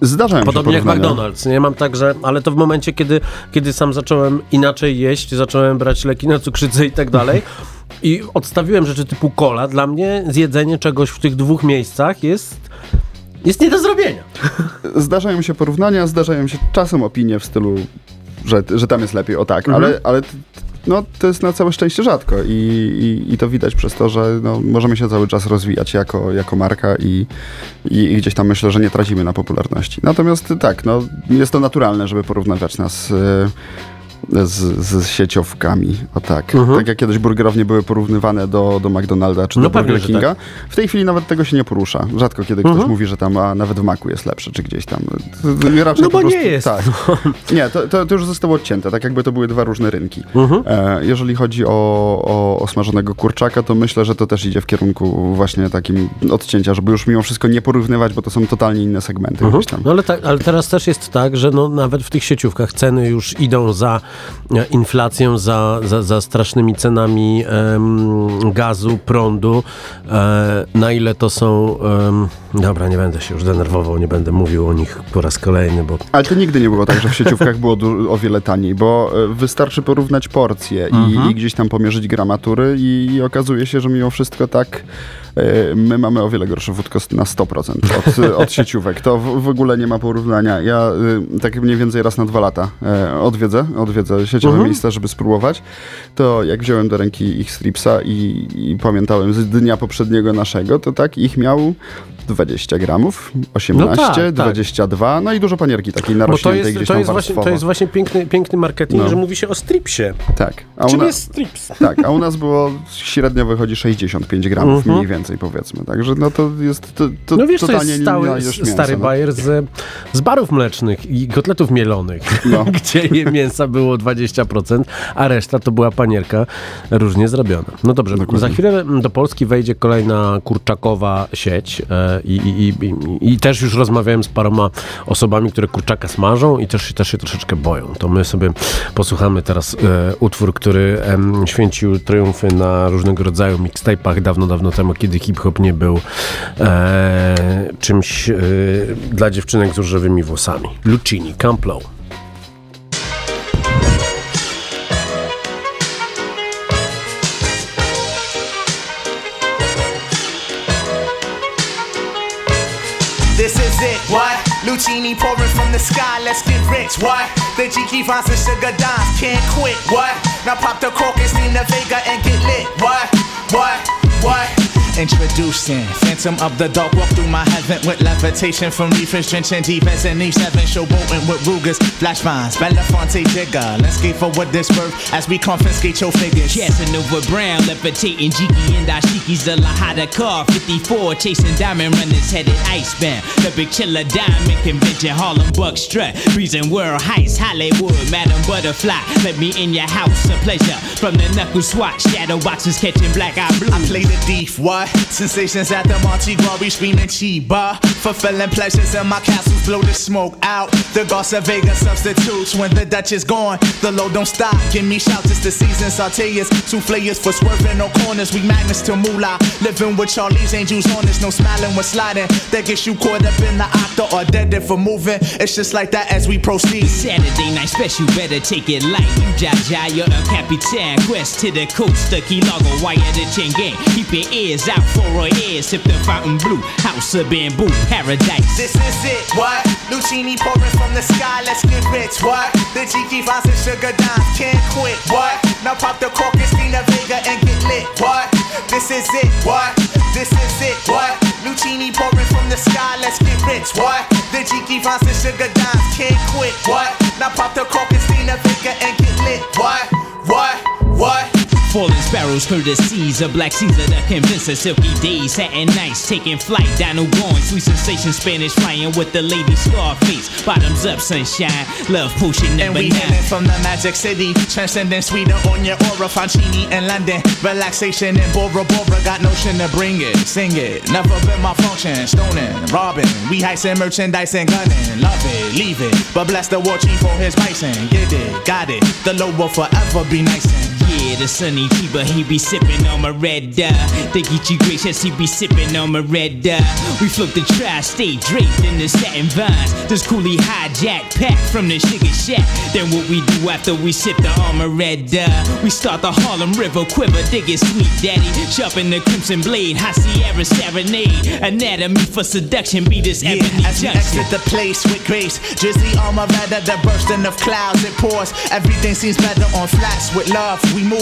Zdarzają Podobnie się jak. McDonald's, nie mam tak, że, ale to w momencie, kiedy, kiedy sam zacząłem inaczej jeść, zacząłem brać leki na cukrzycę i tak dalej i odstawiłem rzeczy typu cola, dla mnie zjedzenie czegoś w tych dwóch miejscach jest, jest nie do zrobienia. Zdarzają się porównania, zdarzają się czasem opinie w stylu, że, że tam jest lepiej, o tak, Mhm. ale, ale no, to jest na całe szczęście rzadko i, i, i to widać przez to, że no, możemy się cały czas rozwijać jako, jako marka i, i, i gdzieś tam myślę, że nie tracimy na popularności. Natomiast tak, no, jest to naturalne, żeby porównywać nas e, z, z sieciówkami, o tak. Mhm. Tak jak kiedyś burgerownie były porównywane do, do McDonalda czy No do pewnie, Burger Kinga. tak. W tej chwili nawet tego się nie porusza. Rzadko kiedy Mhm. ktoś mówi, że tam a nawet w Macu jest lepsze, czy gdzieś tam. Raczej No bo prostu, nie jest. Tak. Nie, to, to, to już zostało odcięte, tak jakby to były dwa różne rynki. Mhm. E, jeżeli chodzi o, o, o smażonego kurczaka, to myślę, że to też idzie w kierunku właśnie takim odcięcia, żeby już mimo wszystko nie porównywać, bo to są totalnie inne segmenty Mhm. gdzieś tam. No ale, tak, ale teraz też jest tak, że no nawet w tych sieciówkach ceny już idą za inflacją, za, za, za strasznymi cenami em, gazu, prądu. E, na ile to są... em, dobra, nie będę się już denerwował, nie będę mówił o nich po raz kolejny, bo... Ale to nigdy nie było tak, że w sieciówkach było o wiele taniej, bo e, wystarczy porównać porcje i, Mhm. i gdzieś tam pomierzyć gramatury i, i okazuje się, że mimo wszystko tak my mamy o wiele gorszy wódko na 100% od, od sieciówek. To w, w ogóle nie ma porównania. Ja y, tak mniej więcej raz na dwa lata e, odwiedzę, odwiedzę sieciowe Mhm. miejsca, żeby spróbować. To jak wziąłem do ręki ich stripsa i, i pamiętałem z dnia poprzedniego naszego, to tak ich miał 20 gramów, 18, No tak, tak. 22, no i dużo panierki takiej Bo to narośniętej jest, gdzieś to jest, właśnie, to jest właśnie piękny, piękny marketing, No. że mówi się o stripsie. Tak. A Czym na, jest strips? tak, a u nas było średnio wychodzi 65 gramów Mhm. mniej więcej powiedzmy. Także no to jest to, to no wiesz, to jest stały, mięsa, stary no. bajer z, z barów mlecznych i kotletów mielonych, No. gdzie je mięsa było 20%, a reszta to była panierka różnie zrobiona. No dobrze, Dokładnie. za chwilę do Polski wejdzie kolejna kurczakowa sieć e, i, i, i, i, też już rozmawiałem z paroma osobami, które kurczaka smażą i też, też się troszeczkę boją. To my sobie posłuchamy teraz e, utwór, który em, święcił triumfy na różnego rodzaju mixtape'ach dawno, dawno temu, kiedy hip-hop nie był e, czymś e, dla dziewczynek z różowymi włosami. Lucini, Camplow. What? Pouring from the sky, let's get rich, what? The Jiki finds the sugar dimes, can't quit, what? Now pop the cork crocus, Nina Vega, and get lit, what? What? What? Introducing Phantom of the Dark, walk through my heaven with levitation from reefers, drenching defense and Eve 7 showboating with Rugas, flash vines, Belafonte Jigger. Let's skate forward this birth as we confiscate your figures. Casanova Brown, levitating Jiki and Ashiki's the Lahada car. 54, chasing diamond runners headed ice icebound. The big chiller diamond convention, Harlem Buck strut. Breezing world heights, Hollywood, Madam Butterfly. Let me in your house of pleasure. From the knuckle swatch, shadow boxes catching black eye blue. I play the thief, Sensations at the Monte we screaming Chiba. Fulfilling pleasures in my castles, blow the smoke out. The Garza Vega substitutes when the Dutch is gone. The load don't stop, give me shouts, it's the season. Sauteas, souffleurs for swerving no corners. We magnets to moolah. Living with Charlie's angels on us, no smiling when sliding. That gets you caught up in the octa or dead for moving. It's just like that as we proceed. Saturday night special, better take it light. You Jaja, you're a Capitan. Quest to the coast, the Key Largo, wire the chain gang. Keep your ears out for a ear. Sip the fountain blue, house of bamboo, paradise. This is it, what? Lucini pouring from the sky, let's get rich, what? The Jiki finds and sugar dimes, can't quit, what? Now pop the cork, and Christina Vega, and get lit, what? This is it, what? This is it, what? Lucini pouring from the sky, let's get rich, what? The Jiki Fonts and Sugar Dimes can't quit, what? Now pop the cork and Stina Vega and get lit, what? What? What? Falling sparrows, courtesies of Black Caesar that convince us silky days, satin nights, taking flight, Dino going, sweet sensation, Spanish flying with the lady Scarface, bottoms up, sunshine, love potion And number we nine. from the magic city, transcending sweeter on your aura, Fancini in London, relaxation in Bora Bora, got notion to bring it, sing it, never been my function, stoning, robbing, we heisting merchandise and gunning, love it, leave it, but bless the war chief for his bison, get it, got it, the low will forever be nice and Yeah, the sunny fever, he be sipping on my red uh, dye. They get you gracious, he be sipping on my red dye. We float the tri-state draped in the satin vines. This coolie hijack pack from the sugar shack. Then what we do after we sip the armor red dye? We start the Harlem River quiver, dig it sweet daddy. Sharpen the crimson blade, high Sierra serenade. Anatomy for seduction, be this Yeah, ebony as we exit the place with grace, drizzly armor rather the bursting of clouds it pours. Everything seems better on flats with love. We move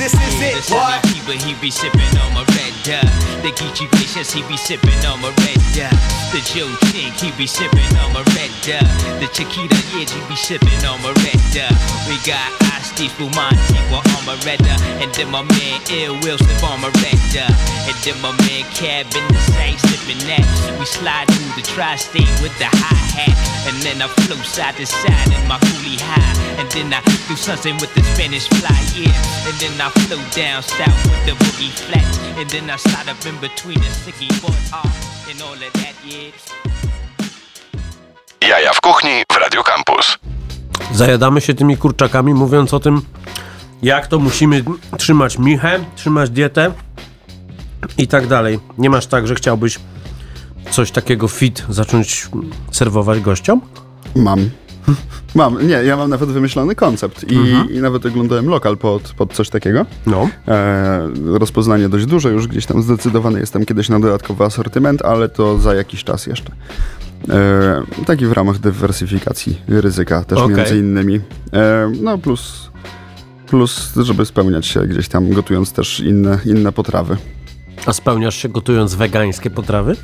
This is Yeah, it, the what? keeper, he be sipping on my red dye. The Geechee Vicious, he be sipping on my red dye. The Joe Chink, he be sipping on my red dye. The Chiquita Edge, he be sipping on my red dye. We got Asti Fumanti, we're on my red dye. And then my man Ill Will slip on my red dye. And then my man Cab in the same sipping that. We slide through the tri-state with the hi-hat. And then I flow side to side in my coolie high. And then I do something with the Spanish fly, yeah. And then I flow down south with the boogie. And then I slide up in between the sticky board art and all of that, yeah. Jaja w kuchni w Radio Campus. Zajadamy się tymi kurczakami, mówiąc o tym, jak to musimy trzymać michę, trzymać dietę i tak dalej. Nie masz tak, że chciałbyś coś takiego fit zacząć serwować gościom? Mam. Mam, nie, ja mam nawet wymyślony koncept i, Mhm. i nawet oglądałem lokal pod, pod coś takiego. No. E, rozpoznanie dość duże, już gdzieś tam zdecydowany jestem kiedyś na dodatkowy asortyment, ale to za jakiś czas jeszcze. E, taki w ramach dywersyfikacji ryzyka też Okej. między innymi. E, no plus, plus, żeby spełniać się gdzieś tam, gotując też inne, inne potrawy. A spełniasz się gotując wegańskie potrawy?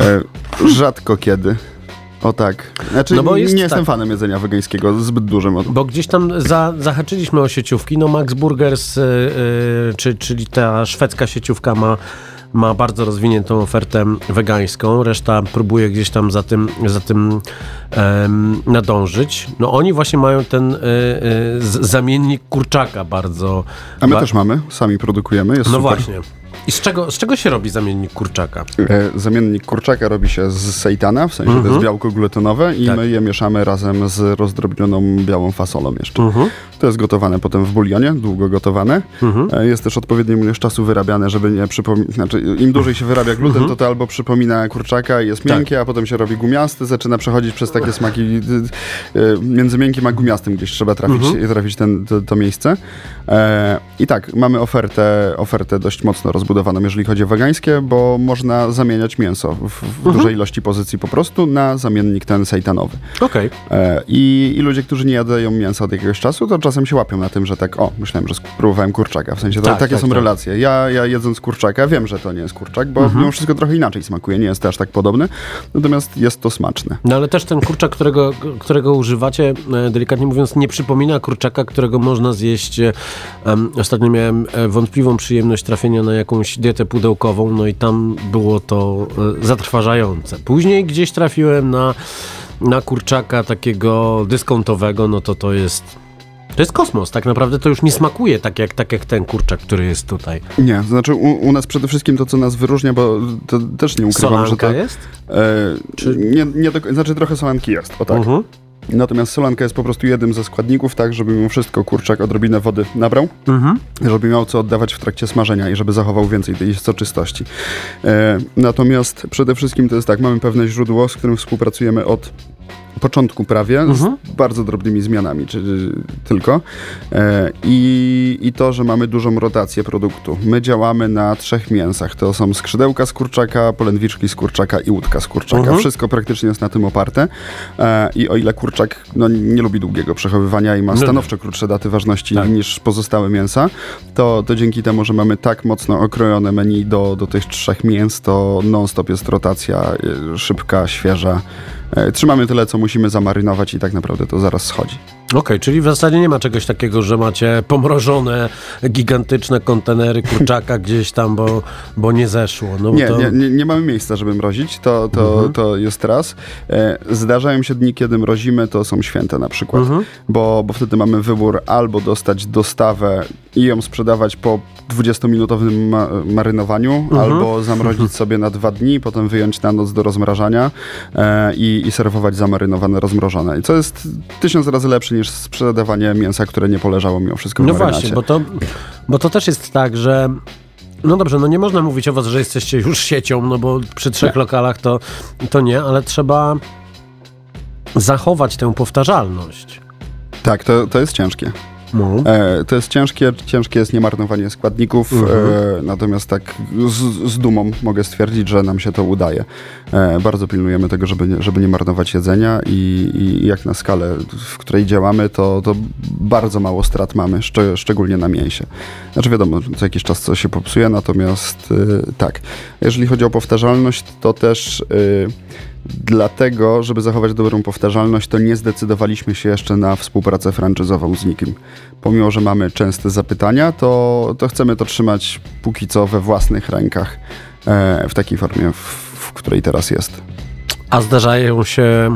E, rzadko kiedy. O tak. Znaczy, No bo jest nie jestem tak. fanem jedzenia wegańskiego, zbyt dużym. Od... Bo gdzieś tam za, zahaczyliśmy o sieciówki. No Max Burgers, yy, yy, czy, czyli ta szwedzka sieciówka ma, ma bardzo rozwiniętą ofertę wegańską. Reszta próbuje gdzieś tam za tym, za tym em, nadążyć. No oni właśnie mają ten z- zamiennik kurczaka bardzo... A my ba- też mamy, sami produkujemy. Jest No super. właśnie. I z czego, z czego się robi zamiennik kurczaka? E, Zamiennik kurczaka robi się z sejtana, w sensie to Mhm. jest białko glutenowe i Tak. my je mieszamy razem z rozdrobnioną białą fasolą jeszcze. Mhm. To jest gotowane potem w bulionie, długo gotowane. E, Jest też odpowiednią ilość czasu wyrabiane, żeby nie przypominać, znaczy im dłużej się wyrabia gluten, to to albo przypomina kurczaka i jest Tak. miękkie, a potem się robi gumiasty, zaczyna przechodzić przez takie smaki y, między miękkim a gumiastym gdzieś trzeba trafić, Mhm. trafić ten, to, to miejsce. E, I tak, mamy ofertę, ofertę dość mocno rozbudowaną, jeżeli chodzi o wegańskie, bo można zamieniać mięso w, w Mhm. dużej ilości pozycji po prostu na zamiennik ten sejtanowy. Okej. E, I, I ludzie, którzy nie jadają mięsa od jakiegoś czasu, to czasem się łapią na tym, że tak, o, myślałem, że spróbowałem kurczaka. W sensie to, Tak, takie tak, są tak. relacje. Ja, ja jedząc kurczaka wiem, że to nie jest kurczak, bo Mhm. mimo wszystko trochę inaczej smakuje, nie jest aż tak podobny, natomiast jest to smaczne. No ale też ten kurczak, którego, którego używacie, e, delikatnie mówiąc, nie przypomina kurczaka, którego można zjeść. e, ostatnio miałem wątpliwą przyjemność trafienia na jakąś dietę pudełkową, no i tam było to e, zatrważające. Później gdzieś trafiłem na, na kurczaka takiego dyskontowego, no to to jest... To jest kosmos, tak naprawdę to już nie smakuje tak jak, tak jak ten kurczak, który jest tutaj. Nie, znaczy u, u nas przede wszystkim to, co nas wyróżnia, bo to też nie ukrywam, Solanka że to... jest? E, nie, nie do, znaczy trochę solanki jest, o tak. Mhm. Natomiast solanka jest po prostu jednym ze składników, tak, żeby mimo wszystko kurczak odrobinę wody nabrał, Mhm. żeby miał co oddawać w trakcie smażenia i żeby zachował więcej tej soczystości. E, natomiast przede wszystkim to jest tak, mamy pewne źródło, z którym współpracujemy od początku prawie, Mhm. z bardzo drobnymi zmianami, czy tylko. E, i, I to, że mamy dużą rotację produktu. My działamy na trzech mięsach. To są skrzydełka z kurczaka, polędwiczki z kurczaka i łódka z kurczaka. Mhm. Wszystko praktycznie jest na tym oparte. E, I o ile kurczak no, nie lubi długiego przechowywania i ma No stanowczo krótsze daty ważności Tak. niż pozostałe mięsa, to, to dzięki temu, że mamy tak mocno okrojone menu do, do tych trzech mięs, to non-stop jest rotacja e, szybka, świeża. E, Trzymamy tyle, co musimy zamarynować i tak naprawdę to zaraz schodzi. Okej, czyli w zasadzie nie ma czegoś takiego, że macie pomrożone, gigantyczne kontenery kurczaka gdzieś tam, bo, bo nie zeszło. No, bo Nie, to... nie, nie, nie mamy miejsca, żeby mrozić, to, to, Mhm. to jest raz. E, Zdarzają się dni, kiedy mrozimy, to są święte na przykład, Mhm. bo, bo wtedy mamy wybór albo dostać dostawę i ją sprzedawać po 20-minutowym ma marynowaniu, Mhm. albo zamrozić sobie na dwa dni, potem wyjąć na noc do rozmrażania e, i, i serwować zamarynowane, rozmrożone. I co jest tysiąc razy lepsze niż sprzedawanie mięsa, które nie poleżało mimo wszystko w No marynacie. właśnie, bo to, bo to też jest tak, że. No dobrze, no nie można mówić o was, że jesteście już siecią, no bo przy trzech lokalach to, to nie, ale trzeba zachować tę powtarzalność. Tak, to, to jest ciężkie. No. E, to jest ciężkie, ciężkie jest niemarnowanie składników, Mhm. e, natomiast tak z, z dumą mogę stwierdzić, że nam się to udaje. E, bardzo pilnujemy tego, żeby nie, żeby nie marnować jedzenia i, i jak na skalę, w której działamy, to, to bardzo mało strat mamy, szcz- szczególnie na mięsie. Znaczy wiadomo, co jakiś czas coś się popsuje, natomiast e, tak. Jeżeli chodzi o powtarzalność, to też... Dlatego, żeby zachować dobrą powtarzalność, to nie zdecydowaliśmy się jeszcze na współpracę franczyzową z nikim. Pomimo, że mamy częste zapytania, to, to chcemy to trzymać póki co we własnych rękach e, w takiej formie, w, w której teraz jest. A zdarzają się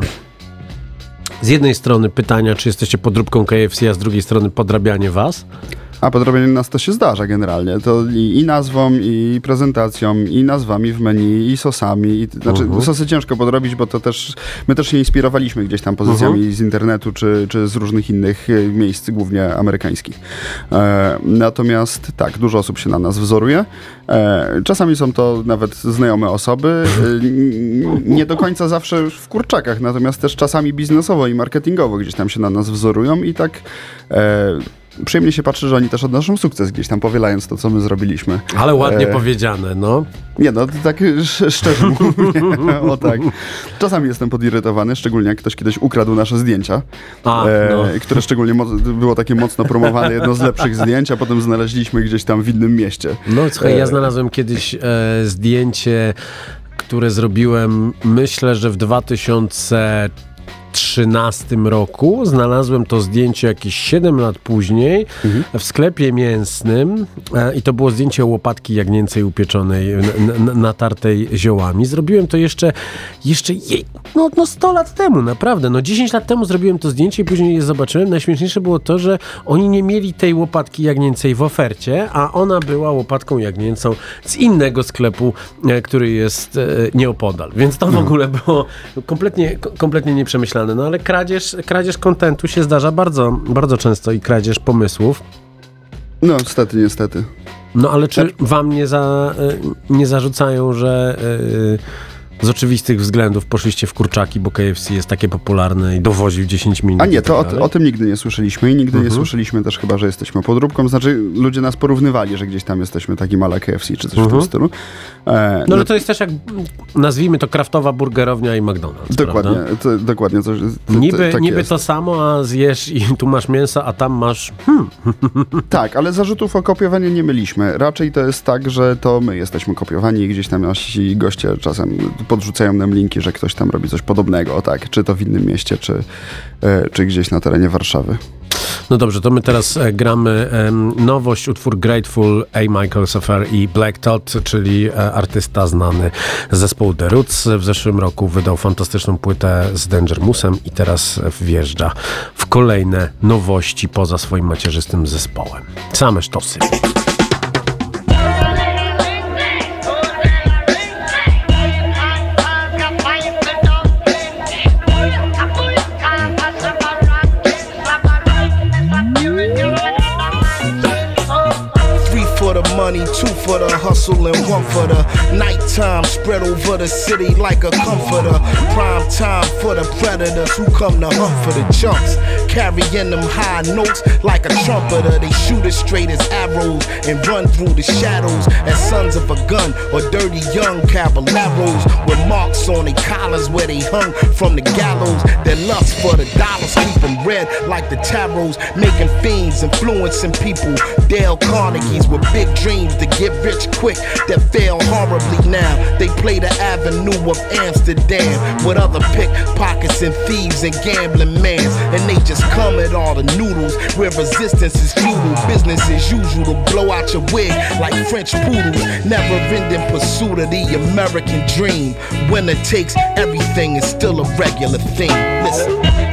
z jednej strony pytania, czy jesteście podróbką KFC, a z drugiej strony podrabianie was. A podrobienie nas to się zdarza generalnie. To i, i nazwą, i prezentacją, i nazwami w menu, i sosami. I, znaczy, Mhm. sosy ciężko podrobić, bo to też. My też się inspirowaliśmy gdzieś tam pozycjami Mhm. z internetu, czy, czy z różnych innych e, miejsc, głównie amerykańskich. E, natomiast tak, dużo osób się na nas wzoruje. E, czasami są to nawet znajome osoby. E, nie do końca zawsze w kurczakach, natomiast też czasami biznesowo i marketingowo gdzieś tam się na nas wzorują i tak. E, Przyjemnie się patrzy, że oni też odnoszą sukces gdzieś tam, powielając to, co my zrobiliśmy. Ale ładnie E, powiedziane, no. Nie no, to tak sz- szczerze mówię, o tak. Czasami jestem podirytowany, szczególnie jak ktoś kiedyś ukradł nasze zdjęcia, A, e, no. które szczególnie było takie mocno promowane, jedno z lepszych zdjęć, a potem znaleźliśmy gdzieś tam w innym mieście. No słuchaj, ja E, znalazłem kiedyś e, zdjęcie, które zrobiłem, myślę, że w 2013 roku. Znalazłem to zdjęcie jakieś 7 lat później Mhm. w sklepie mięsnym e, i to było zdjęcie łopatki jagnięcej upieczonej, natartej ziołami. Zrobiłem to jeszcze, jeszcze jej, no, no 100 lat temu, naprawdę. No 10 lat temu zrobiłem to zdjęcie i później je zobaczyłem. Najśmieszniejsze było to, że oni nie mieli tej łopatki jagnięcej w ofercie, a ona była łopatką jagnięcą z innego sklepu, e, który jest e, nieopodal. Więc to w ogóle było kompletnie, ko- kompletnie nieprzemyślane. No ale kradzież, kradzież kontentu się zdarza bardzo, bardzo często i kradzież pomysłów. No, niestety, niestety. No ale czy wam nie, za, e, nie zarzucają, że e, z oczywistych względów poszliście w kurczaki, bo KFC jest takie popularne i dowoził 10 minut? A nie, tak to o, o tym nigdy nie słyszeliśmy i nigdy nie Mhm. słyszeliśmy też chyba, że jesteśmy podróbką. Znaczy, ludzie nas porównywali, że gdzieś tam jesteśmy takim ala KFC czy coś w Mhm. tym stylu. E, No ale to jest też jak, nazwijmy to, kraftowa burgerownia i McDonald's, Dokładnie, to, dokładnie. Coś, to, Niby, tak niby jest. to samo, a zjesz i tu masz mięso, a tam masz... Hmm. Tak, ale zarzutów o kopiowanie nie mieliśmy. Raczej to jest tak, że to my jesteśmy kopiowani i gdzieś tam nasi goście czasem podrzucają nam linki, że ktoś tam robi coś podobnego, tak, czy to w innym mieście, czy, e, czy gdzieś na terenie Warszawy. No dobrze, to my teraz e, gramy em, nowość, utwór Grateful, A. Michael Safer i Black Todd, czyli e, artysta znany z zespołu The Roots. W zeszłym roku wydał fantastyczną płytę z Dangermusem i teraz wjeżdża w kolejne nowości poza swoim macierzystym zespołem. Same sztosy. For the hustle and one for the nighttime. Spread over the city like a comforter. Prime time for the predators who come to hunt for the chunks. Carrying them high notes like a trumpeter. They shoot as straight as arrows and run through the shadows as sons of a gun or dirty young caballeros with marks on their collars where they hung from the gallows. Their lust for the dollars keep them red like the tarots, making fiends, influencing people. Dale Carnegie's with big dreams to get rich quick that fail horribly now. They play the avenue of Amsterdam with other pickpockets and thieves and gambling mans, and they just come at all the noodles where resistance is futile. Business as usual to blow out your wig like French poodles. Never ending pursuit of the American dream. Winner takes everything is still a regular thing. Listen.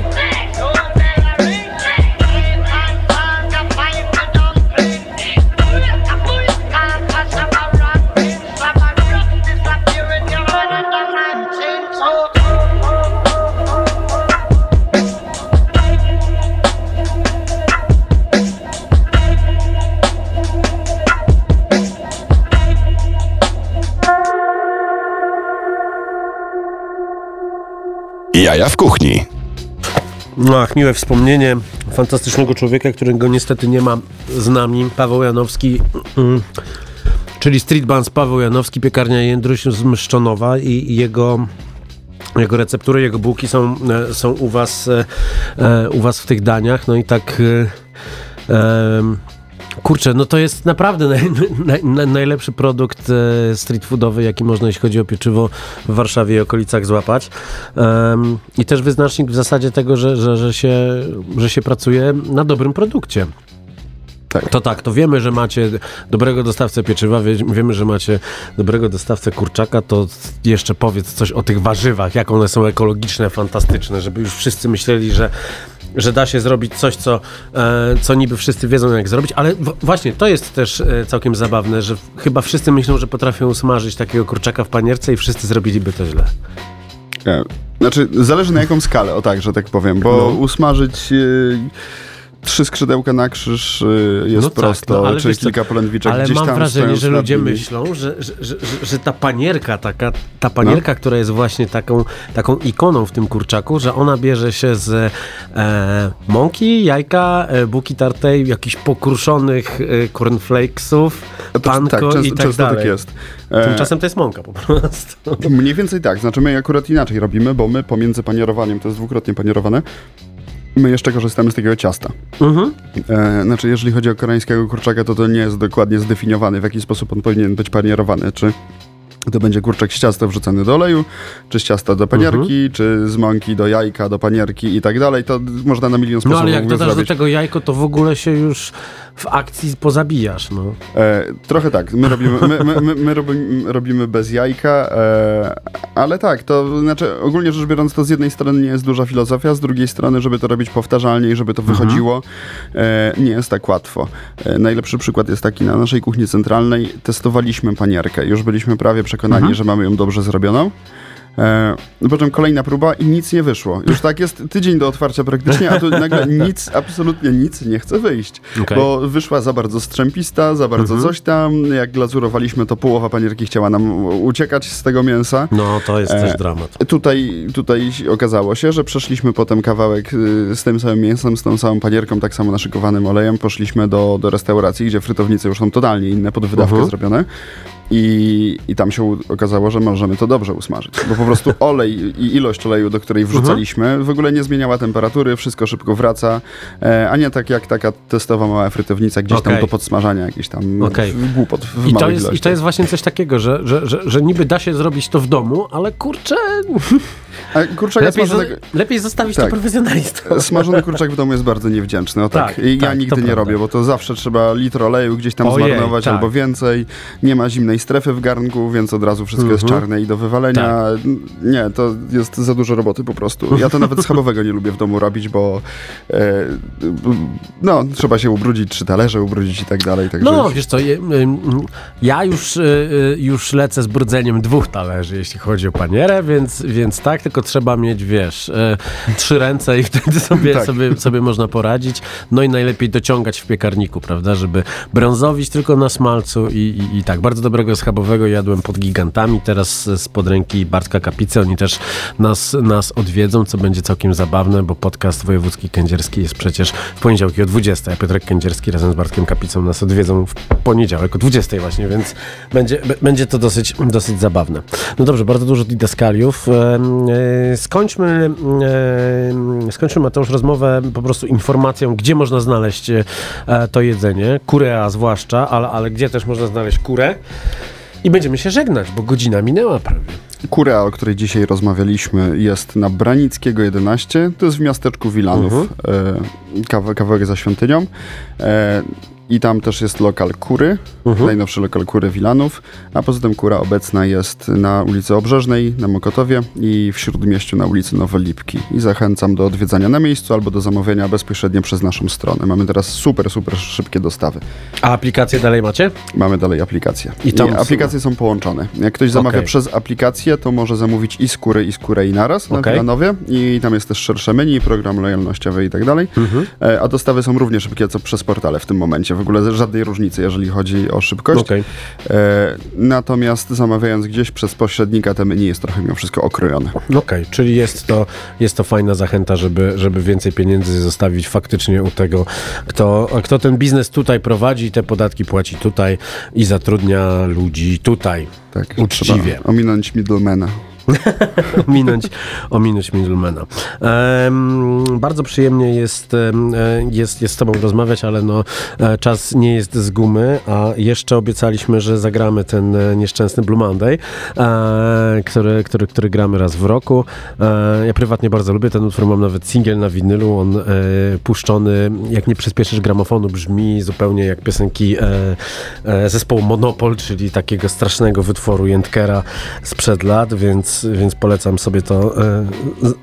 Jaja w kuchni. No, ach, miłe wspomnienie fantastycznego człowieka, którego niestety nie ma z nami. Paweł Janowski, mm, czyli Street Bands Paweł Janowski, piekarnia Jędruś z Mszczonowa i jego jego receptury, jego bułki są, e, są u, was, e, e, u was w tych daniach. No i tak. Kurczę, no to jest naprawdę naj, naj, naj, najlepszy produkt e, street foodowy, jaki można, jeśli chodzi o pieczywo w Warszawie i okolicach złapać. Em, I też wyznacznik w zasadzie tego, że, że, że, się, że się pracuje na dobrym produkcie. To tak, to wiemy, że macie dobrego dostawcę pieczywa, wie, wiemy, że macie dobrego dostawcę kurczaka, to jeszcze powiedz coś o tych warzywach, jak one są ekologiczne, fantastyczne, żeby już wszyscy myśleli, że że da się zrobić coś, co, e, co niby wszyscy wiedzą, jak zrobić, ale właśnie to jest też e, całkiem zabawne, że chyba wszyscy myślą, że potrafią smażyć takiego kurczaka w panierce i wszyscy zrobiliby to źle. E, Znaczy, zależy na jaką skalę, o tak, że tak powiem, bo No. usmażyć y, trzy skrzydełka na krzyż y, jest No tak, prosto, no, ale czy kilka polędwiczek Ale gdzieś mam tam wrażenie, stoją że ludzie sprawnymi. myślą, że, że, że, że, ta panierka, taka, ta panierka, No. która jest właśnie taką, taką ikoną w tym kurczaku, że ona bierze się z e, mąki, jajka, e, buki tartej, jakichś pokruszonych e, cornflakesów, panko tak, często- i tak często tak dalej. jest. E, Tymczasem to jest mąka po prostu. Mniej więcej tak, znaczy my akurat inaczej robimy, bo my pomiędzy panierowaniem, to jest dwukrotnie panierowane, my jeszcze korzystamy z takiego ciasta. Mhm. E, znaczy, jeżeli chodzi o koreańskiego kurczaka, to to nie jest dokładnie zdefiniowany, w jaki sposób on powinien być panierowany. Czy to będzie kurczak z ciasta wrzucany do oleju, czy z ciasta do panierki, Mhm. czy z mąki do jajka, do panierki i tak dalej. To można na milion No sposobów ale jak dodasz zrobić. do tego jajko, to w ogóle się już w akcji pozabijasz, no. E, trochę tak. My robimy, my, my, my, my robimy, robimy bez jajka, e, ale tak, to znaczy ogólnie rzecz biorąc, to z jednej strony nie jest duża filozofia, z drugiej strony, żeby to robić powtarzalnie i żeby to Mhm. wychodziło, e, nie jest tak łatwo. E, najlepszy przykład jest taki, na naszej kuchni centralnej testowaliśmy panierkę. Już byliśmy prawie przekonani, Mhm. że mamy ją dobrze zrobioną. E, po czym kolejna próba i nic nie wyszło. Już tak jest tydzień do otwarcia praktycznie, a tu nagle nic, absolutnie nic nie chce wyjść. Okej. Bo wyszła za bardzo strzępista, za bardzo Mhm. coś tam. Jak glazurowaliśmy, to połowa panierki chciała nam uciekać z tego mięsa. No, to jest E, też dramat. Tutaj, tutaj okazało się, że przeszliśmy potem kawałek y, z tym samym mięsem, z tą samą panierką, tak samo naszykowanym olejem. Poszliśmy do, do restauracji, gdzie frytownice już są totalnie inne, pod wydawkę Mhm. zrobione. I, I tam się okazało, że możemy to dobrze usmażyć. Bo po prostu olej i ilość oleju, do której wrzucaliśmy, w ogóle nie zmieniała temperatury, wszystko szybko wraca. E, a nie tak jak taka testowa mała frytownica, gdzieś tam Okej. do podsmażania, jakiś tam w- głupot w I to, jest, I to jest właśnie coś takiego, że, że, że, że niby da się zrobić to w domu, ale kurczę, A kurczaka lepiej, zo- smażonego- lepiej zostawić to Tak. profesjonalistom. Smażony kurczak w domu jest bardzo niewdzięczny. O tak. Tak, I ja tak, nigdy to nie prawda. robię, bo to zawsze trzeba litr oleju gdzieś tam Ojej, zmarnować tak. albo więcej. Nie ma zimnej strefy w garnku, więc od razu wszystko jest Mhm. czarne i do wywalenia. Tak. Nie, to jest za dużo roboty po prostu. Ja to nawet schabowego nie lubię w domu robić, bo e, no, trzeba się ubrudzić, trzy talerze ubrudzić i tak dalej. Także No, wiesz co, ja już, y, y, już lecę z brudzeniem dwóch talerzy, jeśli chodzi o panierę, więc, więc tak, tylko trzeba mieć, wiesz, y, trzy ręce i wtedy sobie, Tak. sobie, sobie można poradzić. No i najlepiej dociągać w piekarniku, prawda, żeby brązowić tylko na smalcu i, i, i tak. Bardzo dobrego schabowego jadłem pod gigantami, teraz spod ręki Bartka Kapicy. Oni też nas, nas odwiedzą, co będzie całkiem zabawne, bo podcast wojewódzki kędzierski jest przecież w poniedziałki o 20, a Piotrek Kędzierski razem z Bartkiem Kapicą nas odwiedzą w poniedziałek o 20 właśnie, więc będzie, będzie to dosyć, dosyć zabawne. No dobrze, bardzo dużo didaskaliów. E, Skończmy, em, skończmy Mateusz rozmowę po prostu informacją, gdzie można znaleźć e, to jedzenie, kurea zwłaszcza, ale, ale gdzie też można znaleźć kurę. I będziemy się żegnać, bo godzina minęła prawie. Kurea, o której dzisiaj rozmawialiśmy, jest na Branickiego 11. To jest w miasteczku Wilanów, Mhm. e, kawa- kawałek za świątynią. E, I tam też jest lokal Kury, Mhm. najnowszy lokal Kury Wilanów. A poza tym Kura obecna jest na ulicy Obrzeżnej, na Mokotowie i w Śródmieściu na ulicy Nowe Lipki. I zachęcam do odwiedzania na miejscu albo do zamówienia bezpośrednio przez naszą stronę. Mamy teraz super, super szybkie dostawy. A aplikację dalej macie? Mamy dalej aplikację. I I, tam- aplikacje są połączone. Jak ktoś zamawia Okej. przez aplikację, to może zamówić i skórę, i skórę i naraz na Okej. Wilanowie. I tam jest też szersze menu, program lojalnościowy i tak dalej. Mhm. E, A dostawy są równie szybkie, co przez portale w tym momencie. W ogóle żadnej różnicy, jeżeli chodzi o szybkość. Okej. E, Natomiast zamawiając gdzieś przez pośrednika, te menu jest trochę mimo wszystko okrojone. Okej, czyli jest to, jest to fajna zachęta, żeby, żeby więcej pieniędzy zostawić faktycznie u tego, kto, kto ten biznes tutaj prowadzi, te podatki płaci tutaj i zatrudnia ludzi tutaj. Tak, Uczciwie. Trzeba ominąć middlemana. ominąć, ominąć middlemana. Em, bardzo przyjemnie jest, e, jest, jest z tobą rozmawiać, ale no, e, czas nie jest z gumy, a jeszcze obiecaliśmy, że zagramy ten e, nieszczęsny Blue Monday, e, który, który, który gramy raz w roku. E, ja prywatnie bardzo lubię ten utwór, mam nawet singiel na winylu, on e, puszczony, jak nie przyspieszysz gramofonu, brzmi zupełnie jak piosenki zespołu Monopol, czyli takiego strasznego wytworu Jędkera sprzed lat, więc, więc polecam sobie to e,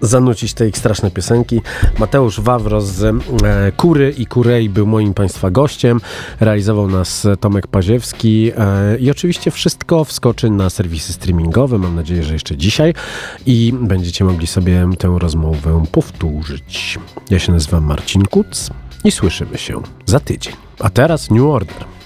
zanucić te ich straszne piosenki. Mateusz Wawro z e, Kury i Kurei był moim Państwa gościem. Realizował nas Tomek Paziewski e, i oczywiście wszystko wskoczy na serwisy streamingowe. Mam nadzieję, że jeszcze dzisiaj i będziecie mogli sobie tę rozmowę powtórzyć. Ja się nazywam Marcin Kuc i słyszymy się za tydzień. A teraz New Order.